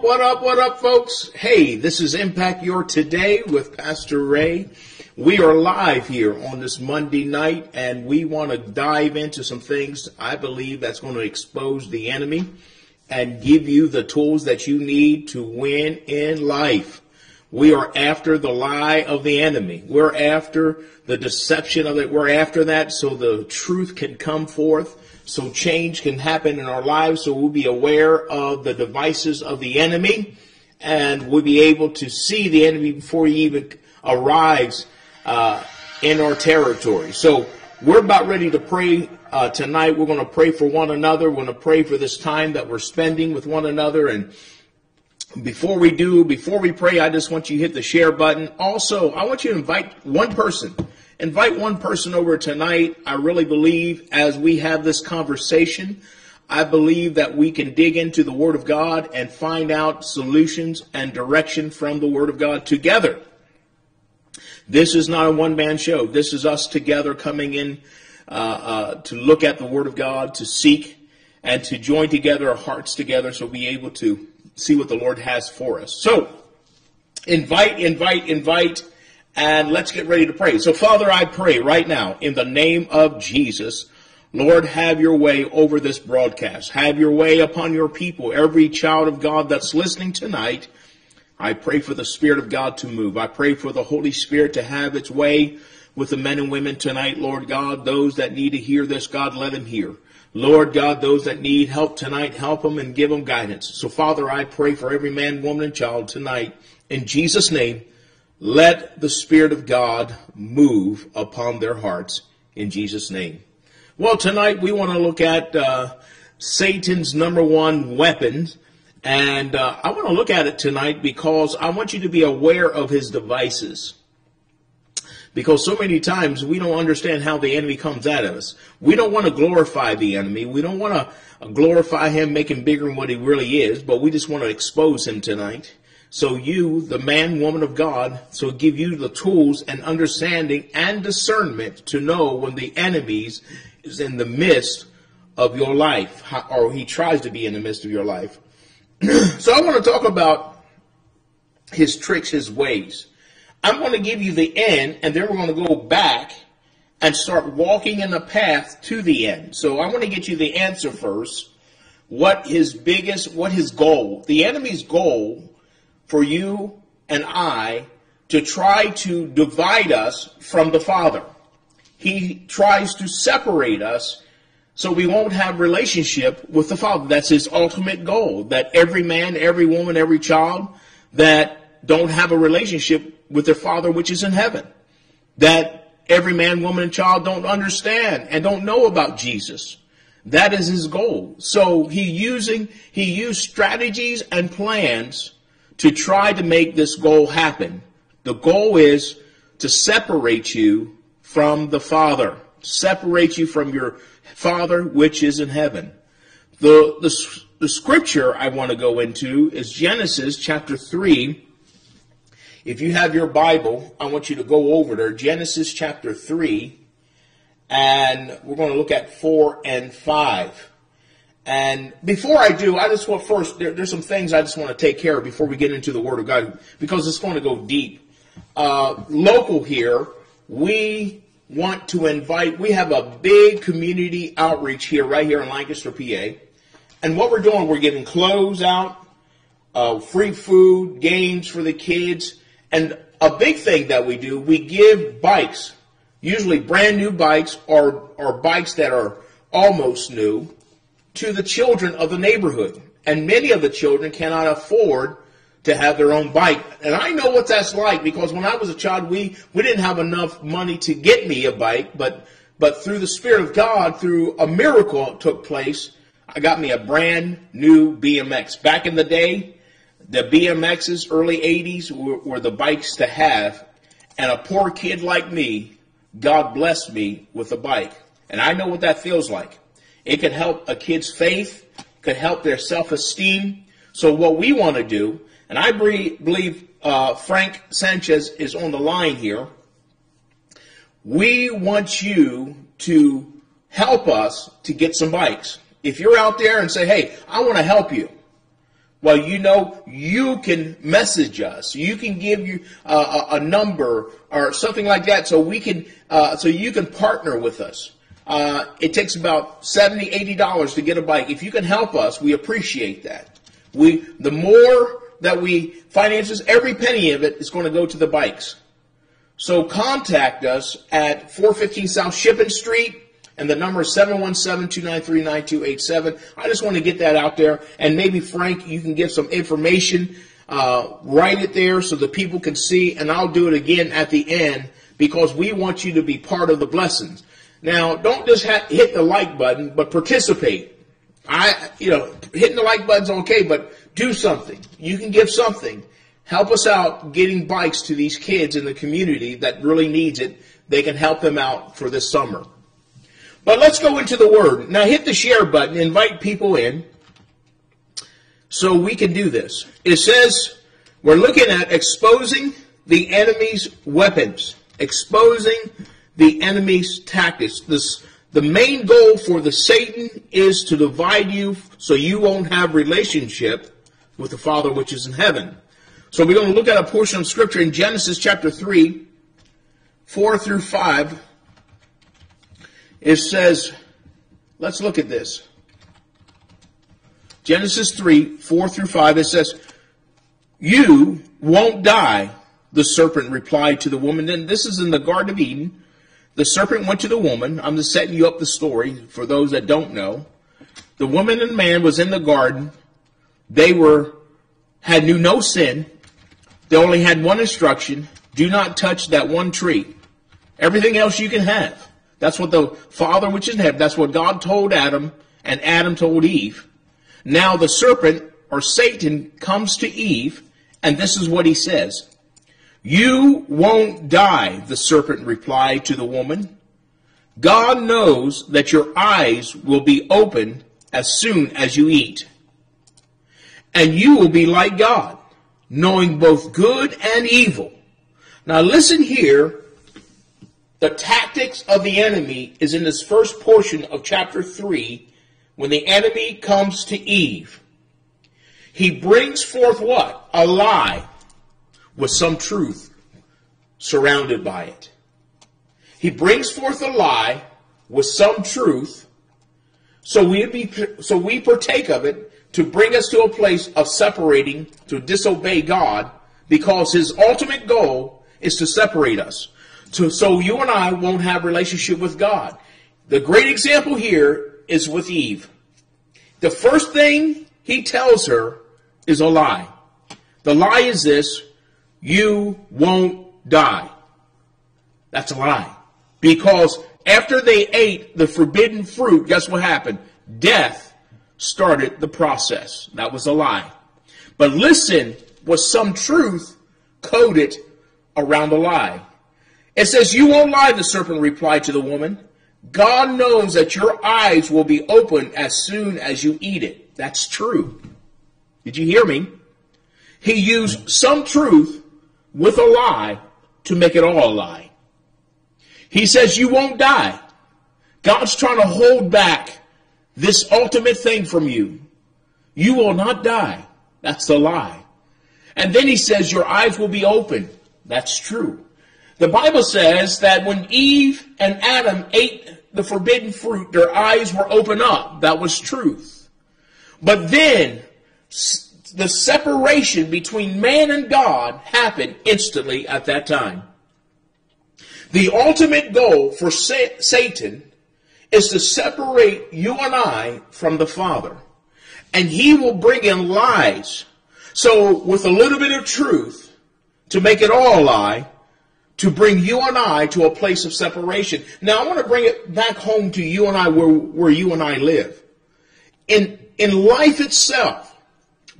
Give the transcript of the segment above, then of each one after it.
what up, what up, folks? Hey, this is Impact Your Today with Pastor Ray. We are live here on this Monday night, and we want to dive into some things I believe that's going to expose the enemy and give you the tools that you need to win in life. We are after the lie of the enemy. We're after the deception of it. We're after that so the truth can come forth so change can happen in our lives. So we'll be aware of the devices of the enemy and we'll be able to see the enemy before he even arrives uh, in our territory. So we're about ready to pray uh, tonight. We're going to pray for one another. We're going to pray for this time that we're spending with one another. And before we do, before we pray, I just want you to hit the share button. Also, I want you to invite one person invite one person over tonight. I really believe as we have this conversation, I believe that we can dig into the Word of God and find out solutions and direction from the Word of God together. This is not a one man show. This is us together coming in uh, uh, to look at the Word of God, to seek and to join together our hearts together so we'll be able to see what the Lord has for us. So, invite, invite, invite and let's get ready to pray. So, Father, I pray right now in the name of Jesus, Lord, have your way over this broadcast. Have your way upon your people, every child of God that's listening tonight. I pray for the Spirit of God to move. I pray for the Holy Spirit to have its way with the men and women tonight, Lord God. Those that need to hear this, God, let them hear. Lord God, those that need help tonight, help them and give them guidance. So, Father, I pray for every man, woman, and child tonight. In Jesus' name, let the Spirit of God move upon their hearts in Jesus' name. Well, tonight we want to look at uh, Satan's number one weapon. And uh, I want to look at it tonight because I want you to be aware of his devices. Because so many times we don't understand how the enemy comes at us. We don't want to glorify the enemy. We don't want to glorify him, make him bigger than what he really is, but we just want to expose him tonight. So you, the man, woman of God, so give you the tools and understanding and discernment to know when the enemies is in the midst of your life, or he tries to be in the midst of your life. so I want to talk about his tricks, his ways. I'm going to give you the end, and then we're going to go back and start walking in the path to the end. So I want to get you the answer first. What his biggest, what his goal, the enemy's goal for you and I to try to divide us from the Father. He tries to separate us so we won't have relationship with the Father. That's his ultimate goal. That every man, every woman, every child that don't have a relationship with their Father which is in heaven. That every man, woman, and child don't understand and don't know about Jesus. That is his goal. So he using he used strategies and plans to try to make this goal happen. The goal is to separate you from the Father, separate you from your Father which is in heaven. The, the, the scripture I want to go into is Genesis chapter 3. If you have your Bible, I want you to go over there, Genesis chapter 3, and we're going to look at 4 and 5. And before I do, I just want first, there, there's some things I just want to take care of before we get into the Word of God because it's going to go deep. Uh, local here, we want to invite, we have a big community outreach here, right here in Lancaster, PA. And what we're doing, we're giving clothes out, uh, free food, games for the kids. And a big thing that we do, we give bikes, usually brand new bikes or, or bikes that are almost new to the children of the neighborhood. And many of the children cannot afford to have their own bike. And I know what that's like because when I was a child, we, we didn't have enough money to get me a bike, but, but through the Spirit of God, through a miracle took place, I got me a brand new BMX. Back in the day, the BMXs, early 80s, were, were the bikes to have. And a poor kid like me, God blessed me with a bike. And I know what that feels like. It could help a kid's faith, could help their self-esteem. So what we want to do, and I believe uh, Frank Sanchez is on the line here, we want you to help us to get some bikes. If you're out there and say, hey, I want to help you, Well, you know, you can message us. You can give you uh, a, a, number or something like that, so we can, uh, so you can partner with us. Uh, it takes about 70 80 dollars to get a bike. If you can help us, we appreciate that. We, the more that we finances, every penny of it is going to go to the bikes. So contact us at 415 South Shippen Street, and the number is 717-293-9287. I just want to get that out there, and maybe Frank, you can give some information, uh, write it there so the people can see, and I'll do it again at the end because we want you to be part of the blessings. Now, don't just ha- hit the like button, but participate. I, you know, hitting the like button's okay, but do something. You can give something. Help us out getting bikes to these kids in the community that really needs it. They can help them out for this summer. But let's go into the Word. Now hit the share button, invite people in so we can do this. It says we're looking at exposing the enemy's weapons, exposing the enemy's tactics. This, the main goal for the Satan is to divide you so you won't have relationship with the Father which is in heaven. So we're going to look at a portion of scripture in Genesis chapter 3, 4 through 5. It says, let's look at this. Genesis 3, 4 through 5, it says, You won't die, the serpent replied to the woman. And this is in the Garden of Eden. The serpent went to the woman. I'm just setting you up the story for those that don't know. The woman and man was in the garden. They were had knew no sin. They only had one instruction: do not touch that one tree. Everything else you can have. That's what the Father which is in heaven. That's what God told Adam, and Adam told Eve. Now the serpent or Satan comes to Eve, and this is what he says. You won't die, the serpent replied to the woman. God knows that your eyes will be open as soon as you eat. And you will be like God, knowing both good and evil. Now listen here. The tactics of the enemy is in this first portion of chapter 3 when the enemy comes to Eve. He brings forth what? A lie with some truth surrounded by it. He brings forth a lie with some truth, so we be, so we partake of it to bring us to a place of separating, to disobey God, because His ultimate goal is to separate us. To, so you and I won't have relationship with God. The great example here is with Eve. The first thing he tells her is a lie. The lie is this you won't die. That's a lie. Because after they ate the forbidden fruit, guess what happened? Death started the process. That was a lie. But listen, was some truth coded around the lie. It says, You won't lie, the serpent replied to the woman. God knows that your eyes will be open as soon as you eat it. That's true. Did you hear me? He used some truth with a lie to make it all a lie. He says you won't die. God's trying to hold back this ultimate thing from you. You will not die. That's the lie. And then he says your eyes will be open. That's true. The Bible says that when Eve and Adam ate the forbidden fruit, their eyes were open up. That was truth. But then the separation between man and God happened instantly at that time. The ultimate goal for Satan is to separate you and I from the Father. And he will bring in lies. So with a little bit of truth, to make it all a lie, to bring you and I to a place of separation. Now I want to bring it back home to you and I where, where you and I live. In, in life itself,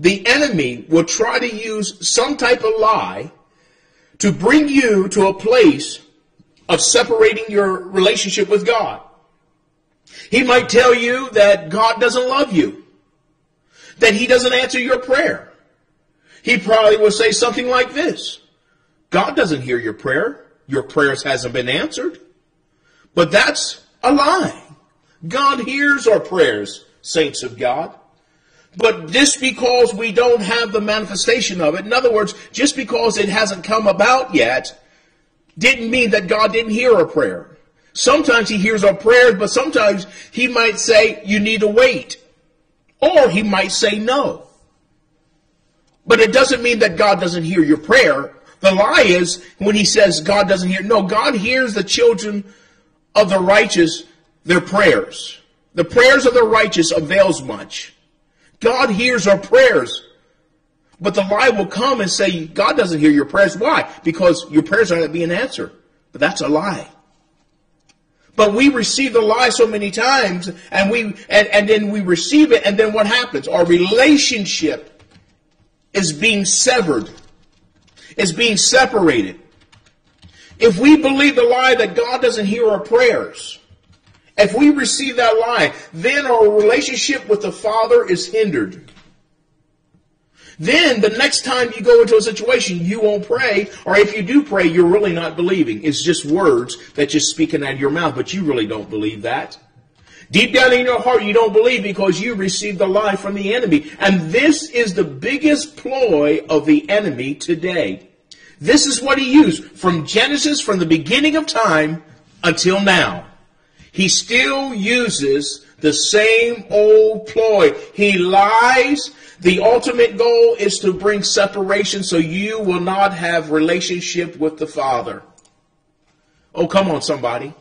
the enemy will try to use some type of lie to bring you to a place of separating your relationship with God. He might tell you that God doesn't love you, that he doesn't answer your prayer. He probably will say something like this. God doesn't hear your prayer. Your prayers hasn't been answered. But that's a lie. God hears our prayers, saints of God. But just because we don't have the manifestation of it, in other words, just because it hasn't come about yet, didn't mean that God didn't hear our prayer. Sometimes he hears our prayers, but sometimes he might say, you need to wait. Or he might say no. But it doesn't mean that God doesn't hear your prayer. The lie is when he says God doesn't hear. No, God hears the children of the righteous, their prayers. The prayers of the righteous avails much. God hears our prayers. But the lie will come and say, God doesn't hear your prayers. Why? Because your prayers aren't being answered. But that's a lie. But we receive the lie so many times and we and, and then we receive it and then what happens? Our relationship is being severed. Is being separated. If we believe the lie that God doesn't hear our prayers, if we receive that lie, then our relationship with the Father is hindered. Then the next time you go into a situation, you won't pray, or if you do pray, you're really not believing. It's just words that you're speaking out of your mouth, but you really don't believe that. Deep down in your heart, you don't believe because you received the lie from the enemy. And this is the biggest ploy of the enemy today. This is what he used from Genesis, from the beginning of time until now. He still uses the same old ploy. He lies. The ultimate goal is to bring separation so you will not have relationship with the Father. Oh, come on, somebody.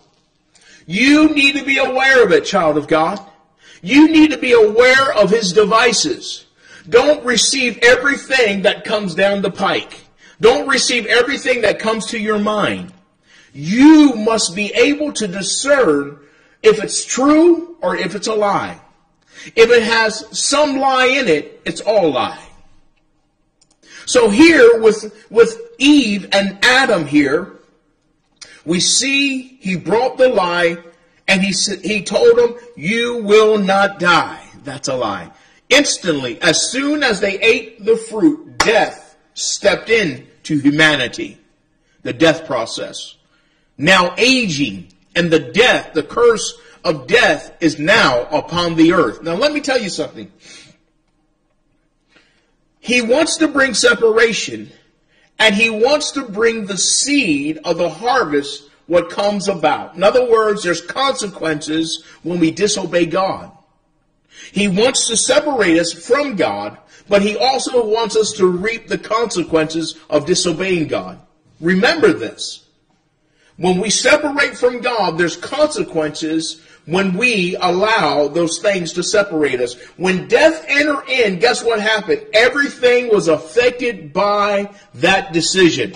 You need to be aware of it, child of God. You need to be aware of his devices. Don't receive everything that comes down the pike. Don't receive everything that comes to your mind. You must be able to discern if it's true or if it's a lie. If it has some lie in it, it's all lie. So here with, with Eve and Adam here, we see he brought the lie and he, he told them, you will not die. That's a lie. Instantly, as soon as they ate the fruit, death stepped in to humanity. The death process. Now aging and the death, the curse of death is now upon the earth. Now let me tell you something. He wants to bring separation and he wants to bring the seed of the harvest what comes about. In other words, there's consequences when we disobey God. He wants to separate us from God, but he also wants us to reap the consequences of disobeying God. Remember this. When we separate from God, there's consequences when we allow those things to separate us. When death entered in, guess what happened? Everything was affected by that decision.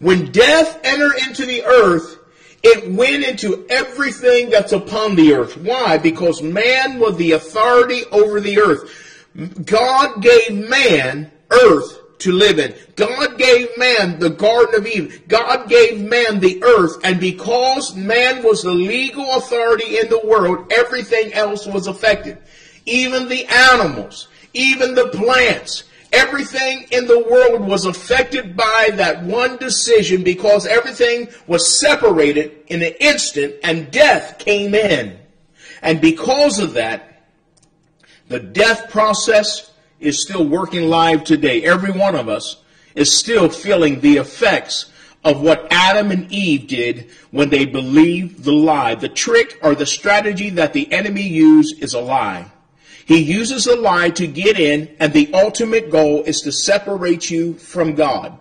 When death entered into the earth, it went into everything that's upon the earth. Why? Because man was the authority over the earth. God gave man earth to live in. God gave man the Garden of Eden. God gave man the earth. And because man was the legal authority in the world, everything else was affected. Even the animals, even the plants, everything in the world was affected by that one decision because everything was separated in an instant and death came in. And because of that, the death process is still working live today. Every one of us is still feeling the effects of what Adam and Eve did when they believed the lie. The trick or the strategy that the enemy used is a lie. He uses a lie to get in, and the ultimate goal is to separate you from God.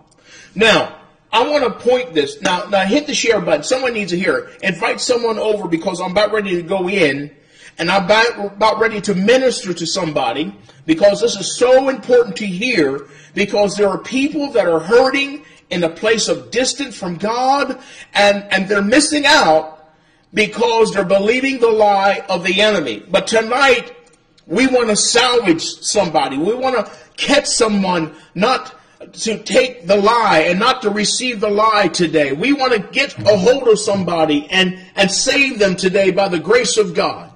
Now, I want to point this. Now, now hit the share button. Someone needs to hear it. Invite someone over because I'm about ready to go in and I'm about ready to minister to somebody because this is so important to hear because there are people that are hurting in a place of distance from God and, and they're missing out because they're believing the lie of the enemy. But tonight, we want to salvage somebody. We want to catch someone not to take the lie and not to receive the lie today. We want to get a hold of somebody and, and save them today by the grace of God.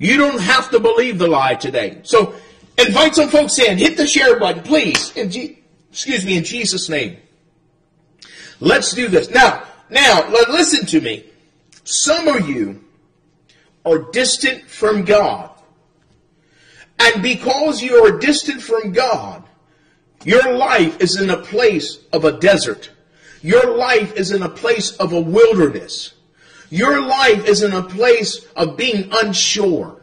You don't have to believe the lie today. So invite some folks in. Hit the share button, please. In G- excuse me, in Jesus' name. Let's do this. Now, now, listen to me. Some of you are distant from God. And because you are distant from God, your life is in a place of a desert. Your life is in a place of a wilderness. Your life is in a place of being unsure.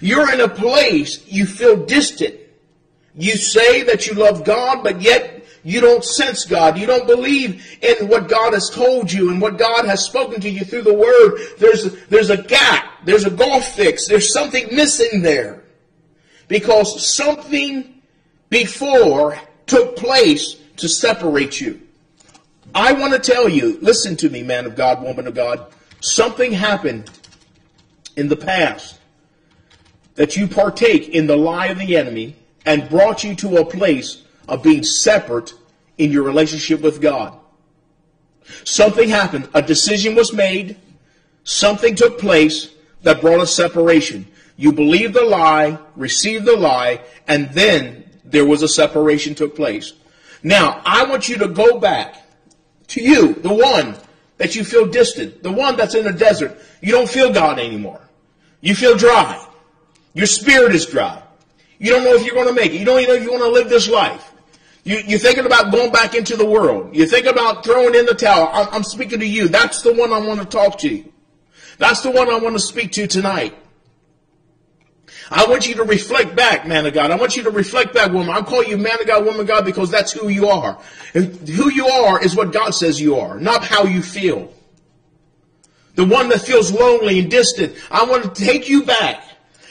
You're in a place you feel distant. You say that you love God, but yet you don't sense God. You don't believe in what God has told you and what God has spoken to you through the Word. There's a, there's a gap. There's a gulf fix. There's something missing there. Because something before took place to separate you. I want to tell you, listen to me, man of God, woman of God. Something happened in the past that you partake in the lie of the enemy and brought you to a place of being separate in your relationship with God. Something happened. A decision was made. Something took place that brought a separation. You believed the lie, received the lie, and then there was a separation took place. Now, I want you to go back to you, the one that you feel distant, the one that's in the desert. You don't feel God anymore. You feel dry. Your spirit is dry. You don't know if you're going to make it. You don't even know if you want to live this life. You, you're thinking about going back into the world. You're thinking about throwing in the towel. I'm, I'm speaking to you. That's the one I want to talk to. That's the one I want to speak to tonight. I want you to reflect back, man of God. I want you to reflect back, woman. I call you man of God, woman of God, because that's who you are. And who you are is what God says you are, not how you feel. The one that feels lonely and distant. I want to take you back.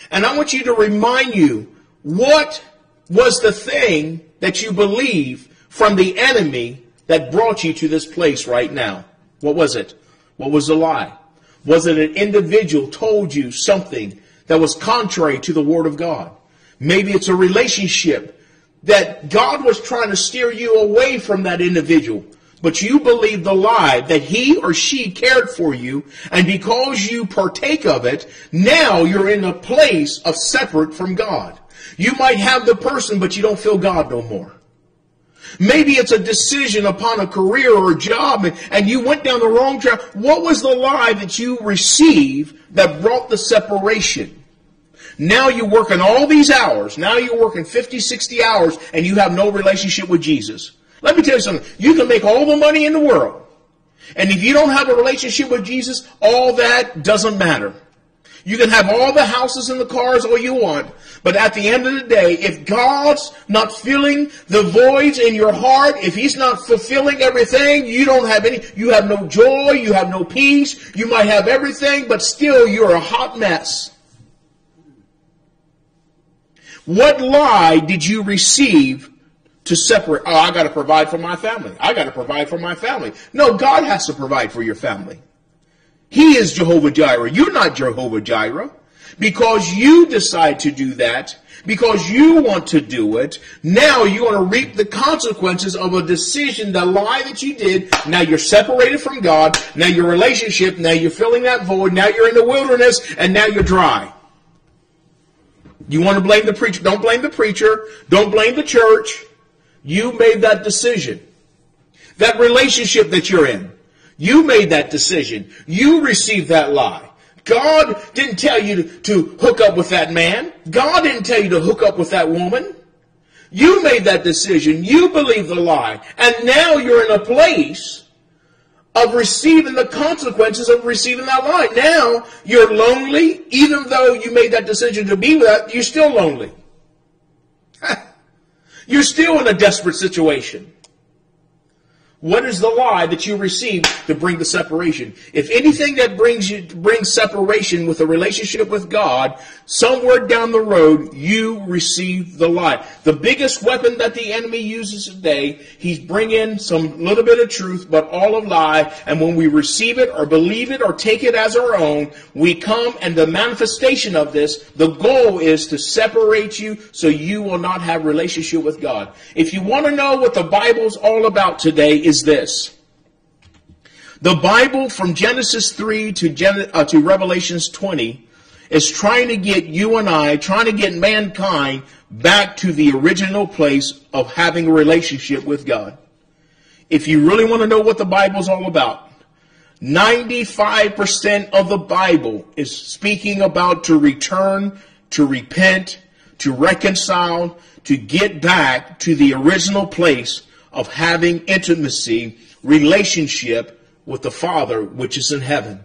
And I want you to remind you what was the thing that you believe from the enemy that brought you to this place right now? What was it? What was the lie? Was it an individual told you something that was contrary to the Word of God. Maybe it's a relationship that God was trying to steer you away from that individual. But you believe the lie that he or she cared for you, and because you partake of it, now you're in a place of separate from God. You might have the person, but you don't feel God no more. Maybe it's a decision upon a career or a job and you went down the wrong track. What was the lie that you received that brought the separation? Now you're working all these hours. Now you're working 50, 60 hours and you have no relationship with Jesus. Let me tell you something. You can make all the money in the world. And if you don't have a relationship with Jesus, all that doesn't matter. You can have all the houses and the cars all you want, but at the end of the day, if God's not filling the voids in your heart, if He's not fulfilling everything, you don't have any, you have no joy, you have no peace, you might have everything, but still you're a hot mess. What lie did you receive to separate? Oh, I got to provide for my family. I got to provide for my family. No, God has to provide for your family. He is Jehovah Jireh. You're not Jehovah Jireh. Because you decide to do that, because you want to do it, now you're going to reap the consequences of a decision, the lie that you did. Now you're separated from God. Now your relationship, now you're filling that void. Now you're in the wilderness and now you're dry. You want to blame the preacher? Don't blame the preacher. Don't blame the church. You made that decision. That relationship that you're in. You made that decision. You received that lie. God didn't tell you to, hook up with that man. God didn't tell you to hook up with that woman. You made that decision. You believed the lie. And now you're in a place of receiving the consequences of receiving that lie. Now you're lonely. Even though you made that decision to be with that, you're still lonely. you're still in a desperate situation. What is the lie that you received to bring the separation? If anything that brings you brings separation with a relationship with God, somewhere down the road you receive the lie. The biggest weapon that the enemy uses today, he's bringing some little bit of truth, but all of lie. And when we receive it or believe it or take it as our own, we come and the manifestation of this, the goal is to separate you so you will not have relationship with God. If you want to know what the Bible's all about today, is this. The Bible from Genesis 3 to, Gen- uh, to Revelations 20 is trying to get you and I, trying to get mankind back to the original place of having a relationship with God. If you really want to know what the Bible is all about, 95% of the Bible is speaking about to return to repent, to reconcile, to get back to the original place of having intimacy, relationship with the Father which is in heaven.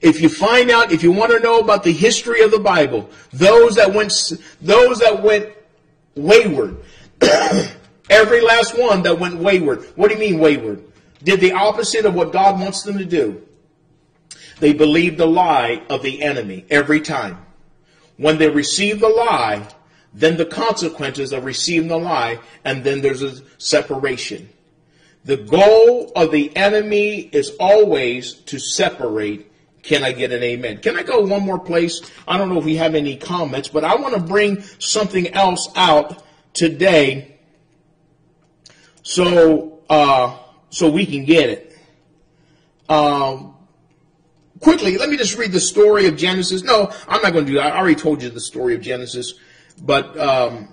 If you find out, if you want to know about the history of the Bible, those that went, those that went wayward, every last one that went wayward. What do you mean wayward? Did the opposite of what God wants them to do. They believed the lie of the enemy every time. When they received the lie, then the consequences of receiving the lie, and then there's a separation. The goal of the enemy is always to separate. Can I get an amen? Can I go one more place? I don't know if we have any comments, but I want to bring something else out today so uh, so we can get it. Um, quickly, let me just read the story of Genesis. No, I'm not going to do that. I already told you the story of Genesis. But um,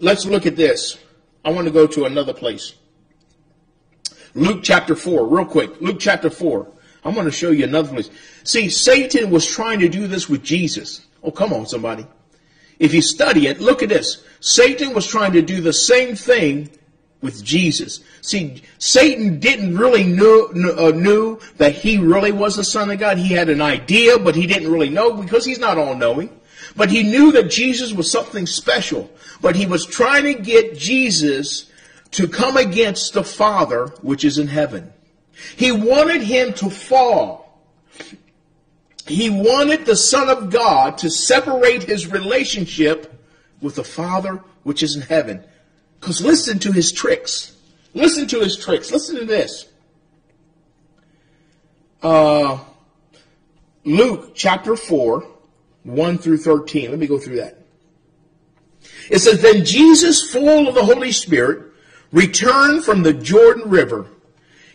let's look at this. I want to go to another place. Luke chapter 4, real quick. Luke chapter 4. I'm going to show you another place. See, Satan was trying to do this with Jesus. Oh, come on, somebody. If you study it, look at this. Satan was trying to do the same thing with Jesus. See, Satan didn't really know, uh, knew that he really was the son of God. He had an idea, but he didn't really know because he's not all knowing. But he knew that Jesus was something special. But he was trying to get Jesus to come against the Father, which is in heaven. He wanted him to fall. He wanted the Son of God to separate his relationship with the Father, which is in heaven. Because listen to his tricks. Listen to his tricks. Listen to this. Uh, Luke chapter 4, 1 through 13. Let me go through that. It says, Then Jesus, full of the Holy Spirit, returned from the Jordan River.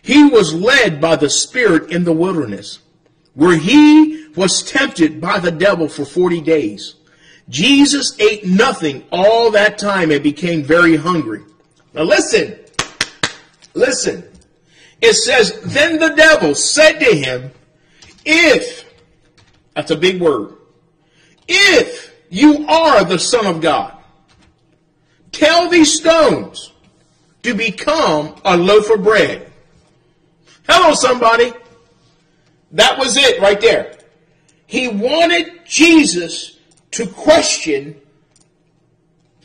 He was led by the Spirit in the wilderness, where he was tempted by the devil for 40 days. Jesus ate nothing all that time and became very hungry. Now listen, listen. It says, Then the devil said to him, If, that's a big word, if you are the Son of God, tell these stones to become a loaf of bread. Hello, somebody. That was it right there. He wanted Jesus to question,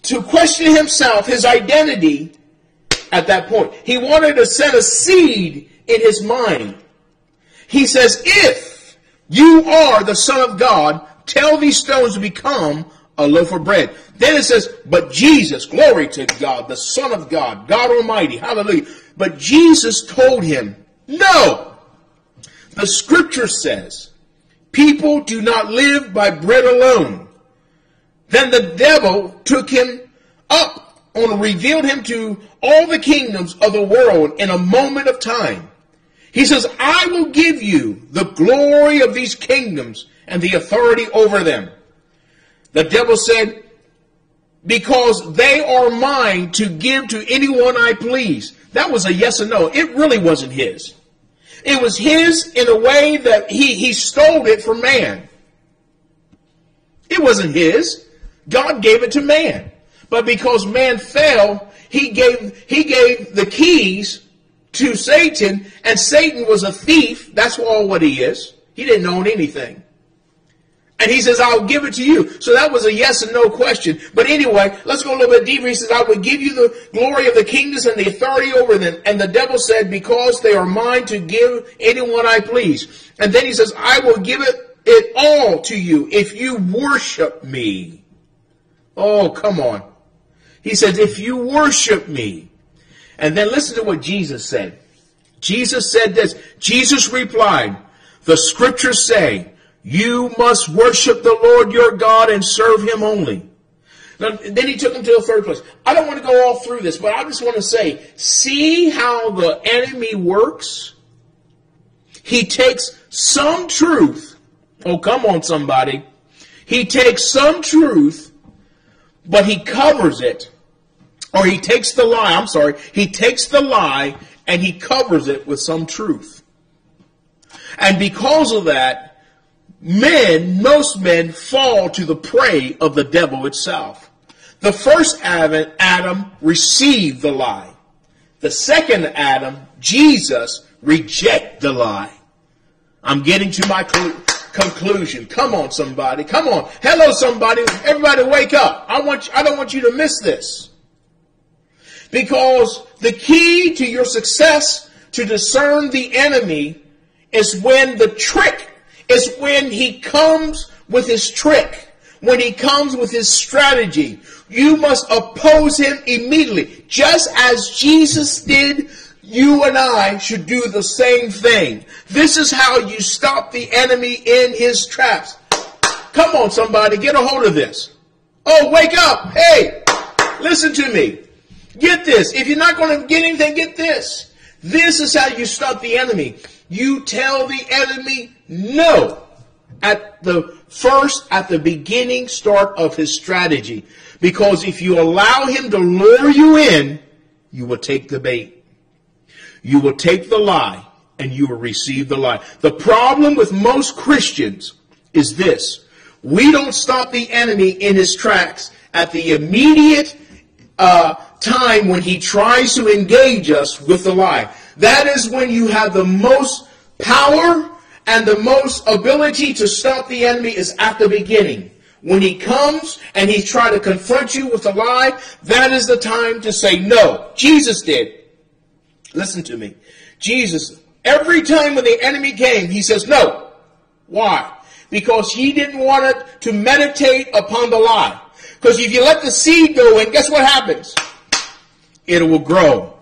to question himself, his identity at that point. He wanted to set a seed in his mind. He says, if you are the Son of God, tell these stones to become a loaf of bread. Then it says, but Jesus, glory to God, the Son of God, God Almighty, hallelujah. But Jesus told him, no. The scripture says, people do not live by bread alone. Then the devil took him up and revealed him to all the kingdoms of the world in a moment of time. He says, I will give you the glory of these kingdoms and the authority over them. The devil said, because they are mine to give to anyone I please. That was a yes or no. It really wasn't his. It was his in a way that he, he stole it from man. It wasn't his. God gave it to man. But because man fell, he gave, he gave the keys to Satan, and Satan was a thief. That's all what he is. He didn't own anything. And he says, I'll give it to you. So that was a yes and no question. But anyway, let's go a little bit deeper. He says, I will give you the glory of the kingdoms and the authority over them. And the devil said, because they are mine to give anyone I please. And then he says, I will give it, it all to you if you worship me. Oh, come on. He says, if you worship me. And then listen to what Jesus said. Jesus said this. Jesus replied, the scriptures say, you must worship the Lord your God and serve him only. Now, then he took him to a third place. I don't want to go all through this, but I just want to say, see how the enemy works? He takes some truth. Oh, come on, somebody. He takes some truth, but he covers it. Or he takes the lie, I'm sorry, he takes the lie and he covers it with some truth. And because of that, men, most men, fall to the prey of the devil itself. The first Adam, Adam received the lie. The second Adam, Jesus, reject the lie. I'm getting to my cl- conclusion. Come on, somebody. Come on. Hello, somebody. Everybody wake up. I want, You, I don't want you to miss this. Because the key to your success to discern the enemy is when the trick is when he comes with his trick, when he comes with his strategy. You must oppose him immediately. Just as Jesus did, you and I should do the same thing. This is how you stop the enemy in his traps. Come on, somebody, get a hold of this. Oh, wake up. Hey, listen to me. Get this. If you're not going to get anything, get this. This is how you stop the enemy. You tell the enemy no at the first, at the beginning start of his strategy. Because if you allow him to lure you in, you will take the bait. You will take the lie and you will receive the lie. The problem with most Christians is this. We don't stop the enemy in his tracks at the immediate uh, time when he tries to engage us with the lie. That is when you have the most power and the most ability to stop the enemy is at the beginning. When he comes and he tries to confront you with a lie, that is the time to say no. Jesus did. Listen to me. Jesus, every time when the enemy came, he says no. Why? Because he didn't want it to meditate upon the lie. Because if you let the seed go in, guess what happens? It will grow.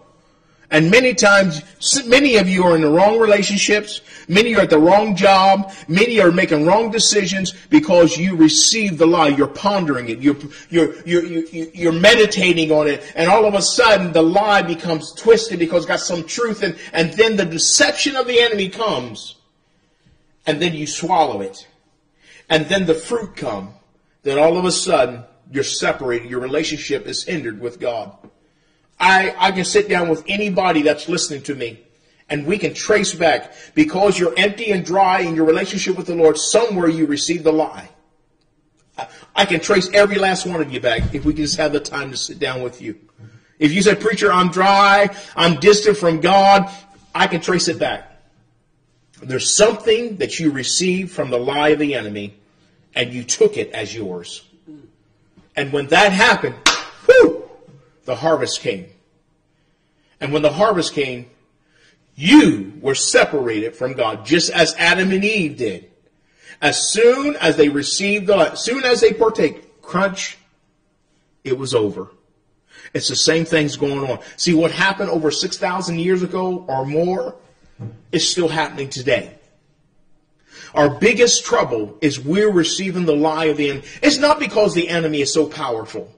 And many times, many of you are in the wrong relationships. Many are at the wrong job. Many are making wrong decisions because you receive the lie. You're pondering it. You're, you're, you're, you're, meditating on it. And all of a sudden, the lie becomes twisted because it's got some truth. And, and then the deception of the enemy comes. And then you swallow it. And then the fruit come. Then all of a sudden, you're separated. Your relationship is hindered with God. I, I can sit down with anybody that's listening to me and we can trace back because you're empty and dry in your relationship with the Lord, somewhere you received the lie. I can trace every last one of you back if we can just have the time to sit down with you. If you say, Preacher, I'm dry, I'm distant from God, I can trace it back. There's something that you received from the lie of the enemy, and you took it as yours. And when that happened, whew, the harvest came. And when the harvest came, you were separated from God, just as Adam and Eve did. As soon as they received the, as soon as they partake, crunch, it was over. It's the same things going on. See, what happened over 6,000 years ago or more is still happening today. Our biggest trouble is we're receiving the lie of the enemy. It's not because the enemy is so powerful.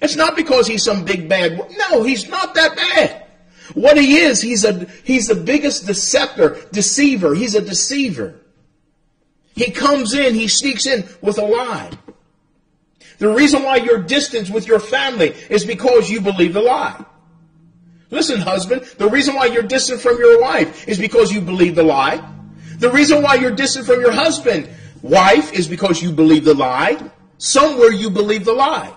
It's not because he's some big bad. No, he's not that bad. What he is, he's a, he's the biggest deceptor, deceiver. He's a deceiver. He comes in, he sneaks in with a lie. The reason why you're distant with your family is because you believe the lie. Listen, husband, the reason why you're distant from your wife is because you believe the lie. The reason why you're distant from your husband, wife, is because you believe the lie. Somewhere you believe the lie.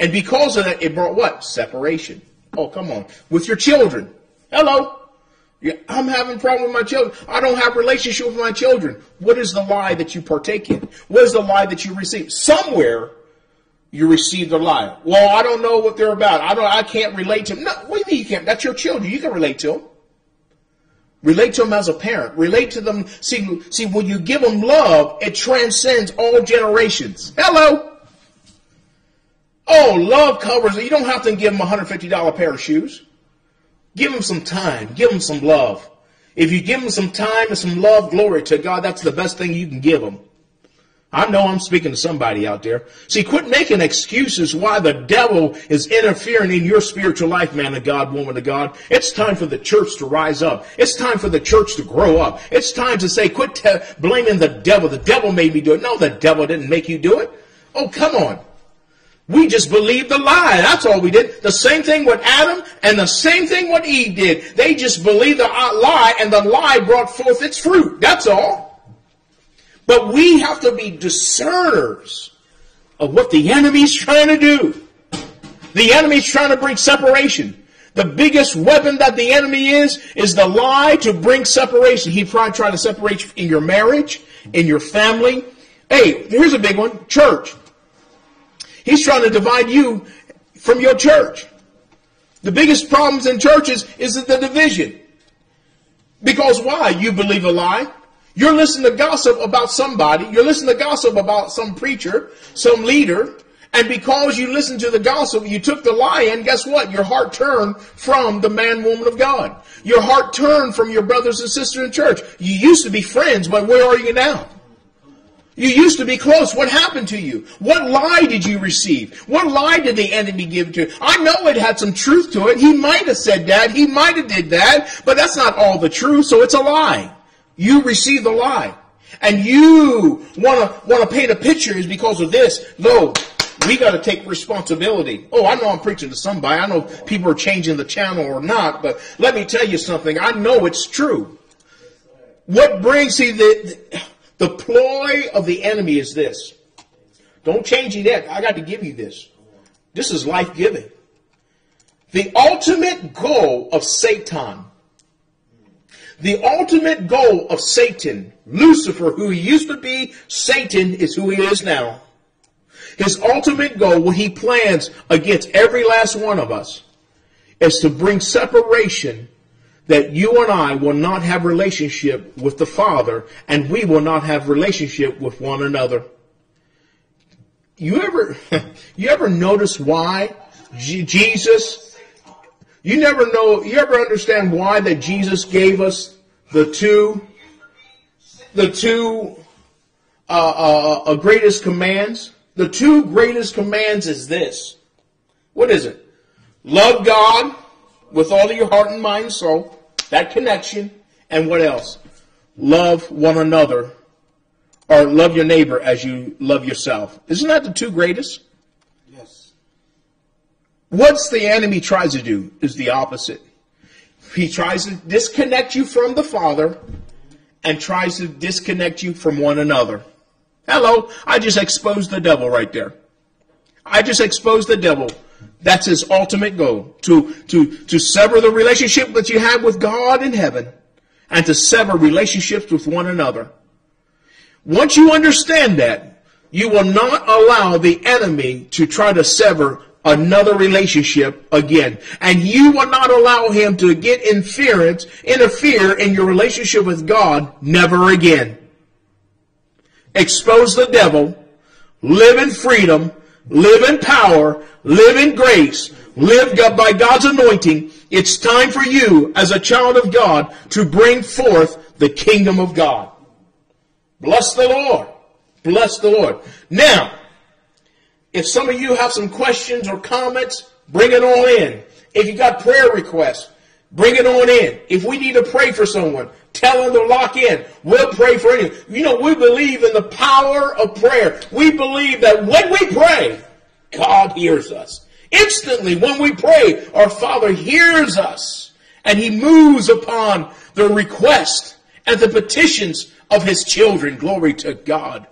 And because of that, it brought what? Separation. Oh, come on. With your children. Hello. Yeah, I'm having a problem with my children. I don't have relationship with my children. What is the lie that you partake in? What is the lie that you receive? Somewhere you received a lie. Well, I don't know what they're about. I don't. I can't relate to them. No, what do you mean you can't? That's your children. You can relate to them. Relate to them as a parent. Relate to them. See, see, when you give them love, it transcends all generations. Hello. Oh, love covers it. You don't have to give them a $150 pair of shoes. Give them some time. Give them some love. If you give them some time and some love, glory to God, that's the best thing you can give them. I know I'm speaking to somebody out there. See, quit making excuses why the devil is interfering in your spiritual life, man of God, woman of God. It's time for the church to rise up. It's time for the church to grow up. It's time to say, quit te- blaming the devil. The devil made me do it. No, the devil didn't make you do it. Oh, come on. We just believed the lie. That's all we did. The same thing with Adam and the same thing what Eve did. They just believed the uh, lie and the lie brought forth its fruit. That's all. But we have to be discerners of what the enemy's trying to do. The enemy's trying to bring separation. The biggest weapon that the enemy is, is the lie to bring separation. He probably try to separate you in your marriage, in your family. Hey, here's a big one. Church. He's trying to divide you from your church. The biggest problems in churches is the division. Because why? You believe a lie. You're listening to gossip about somebody. You're listening to gossip about some preacher, some leader. And because you listened to the gossip, you took the lie and guess what? Your heart turned from the man, woman of God. Your heart turned from your brothers and sisters in church. You used to be friends, but where are you now? You used to be close. What happened to you? What lie did you receive? What lie did the enemy give to you? I know it had some truth to it. He might have said that. He might have did that, but that's not all the truth, so it's a lie. You received the lie. And you want to want to paint a picture is because of this. No, we got to take responsibility. Oh, I know I'm preaching to somebody. I know people are changing the channel or not, but let me tell you something. I know it's true. What brings see the the ploy of the enemy is this. Don't change it yet. I got to give you this. This is life giving. The ultimate goal of Satan, the ultimate goal of Satan, Lucifer, who he used to be, Satan is who he is now. His ultimate goal, what he plans against every last one of us, is to bring separation that you and I will not have relationship with the Father and we will not have relationship with one another. You ever, you ever notice why Jesus, you never know, you ever understand why that Jesus gave us the two, the two, uh, uh, uh, greatest commands? The two greatest commands is this. What is it? Love God with all of your heart and mind and soul that connection, and what else? Love one another, or love your neighbor as you love yourself. Isn't that the two greatest? Yes. What's the enemy tries to do is the opposite. He tries to disconnect you from the Father and tries to disconnect you from one another. Hello, I just exposed the devil right there. I just exposed the devil. That's his ultimate goal. To, to, to sever the relationship that you have with God in heaven and to sever relationships with one another. Once you understand that, you will not allow the enemy to try to sever another relationship again. And you will not allow him to get interference, interfere in your relationship with God never again. Expose the devil, live in freedom, live in power, live in grace, live by God's anointing. It's time for you as a child of God to bring forth the kingdom of God. Bless the Lord. Bless the Lord. Now, if some of you have some questions or comments, bring it on in. If you got prayer requests, bring it on in. If we need to pray for someone, tell them to lock in. We'll pray for you. You know, we believe in the power of prayer. We believe that when we pray, God hears us. Instantly, when we pray, our Father hears us and He moves upon the request and the petitions of His children. Glory to God.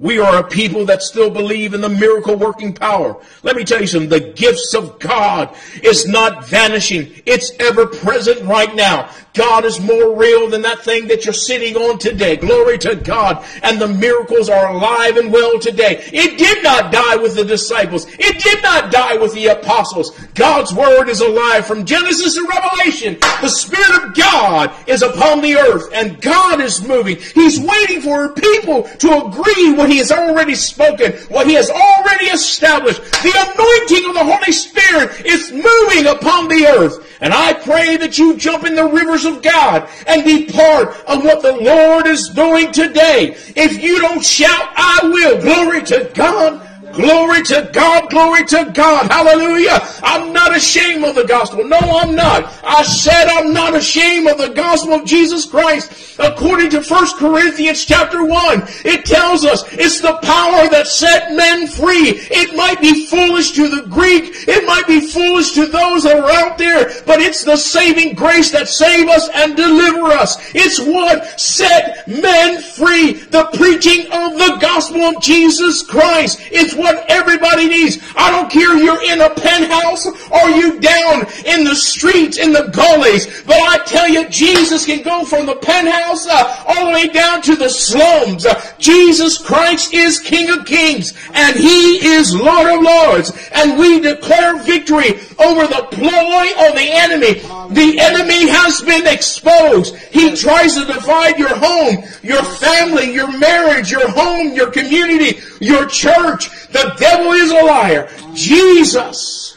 We are a people that still believe in the miracle working power. Let me tell you something. The gifts of God is not vanishing. It's ever present right now. God is more real than that thing that you're sitting on today. Glory to God. And the miracles are alive and well today. It did not die with the disciples. It did not die with the apostles. God's word is alive from Genesis to Revelation. The Spirit of God is upon the earth and God is moving. He's waiting for people to agree what He has already spoken, what He has already established. The anointing of the Holy Spirit is moving upon the earth. And I pray that you jump in the rivers of God and be part of what the Lord is doing today. If you don't shout, I will. Glory to God. Glory to God, glory to God. Hallelujah. I'm not ashamed of the gospel. No, I'm not. I said I'm not ashamed of the gospel of Jesus Christ. According to 1 Corinthians chapter 1, it tells us it's the power that set men free. It might be foolish to the Greek. It might be foolish to those that are out there, but it's the saving grace that save us and deliver us. It's what set men free. The preaching of the gospel of Jesus Christ. It's what everybody needs. I don't care you're in a penthouse or you down in the streets, in the gullies, but I tell you, Jesus can go from the penthouse uh, all the way down to the slums. Uh, Jesus Christ is King of Kings and He is Lord of Lords. And we declare victory over the ploy of the enemy. The enemy has been exposed. He tries to divide your home, your family, your marriage, your home, your community, your church. The devil is a liar. Jesus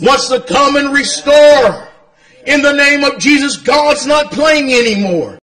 wants to come and restore. In the name of Jesus, God's not playing anymore.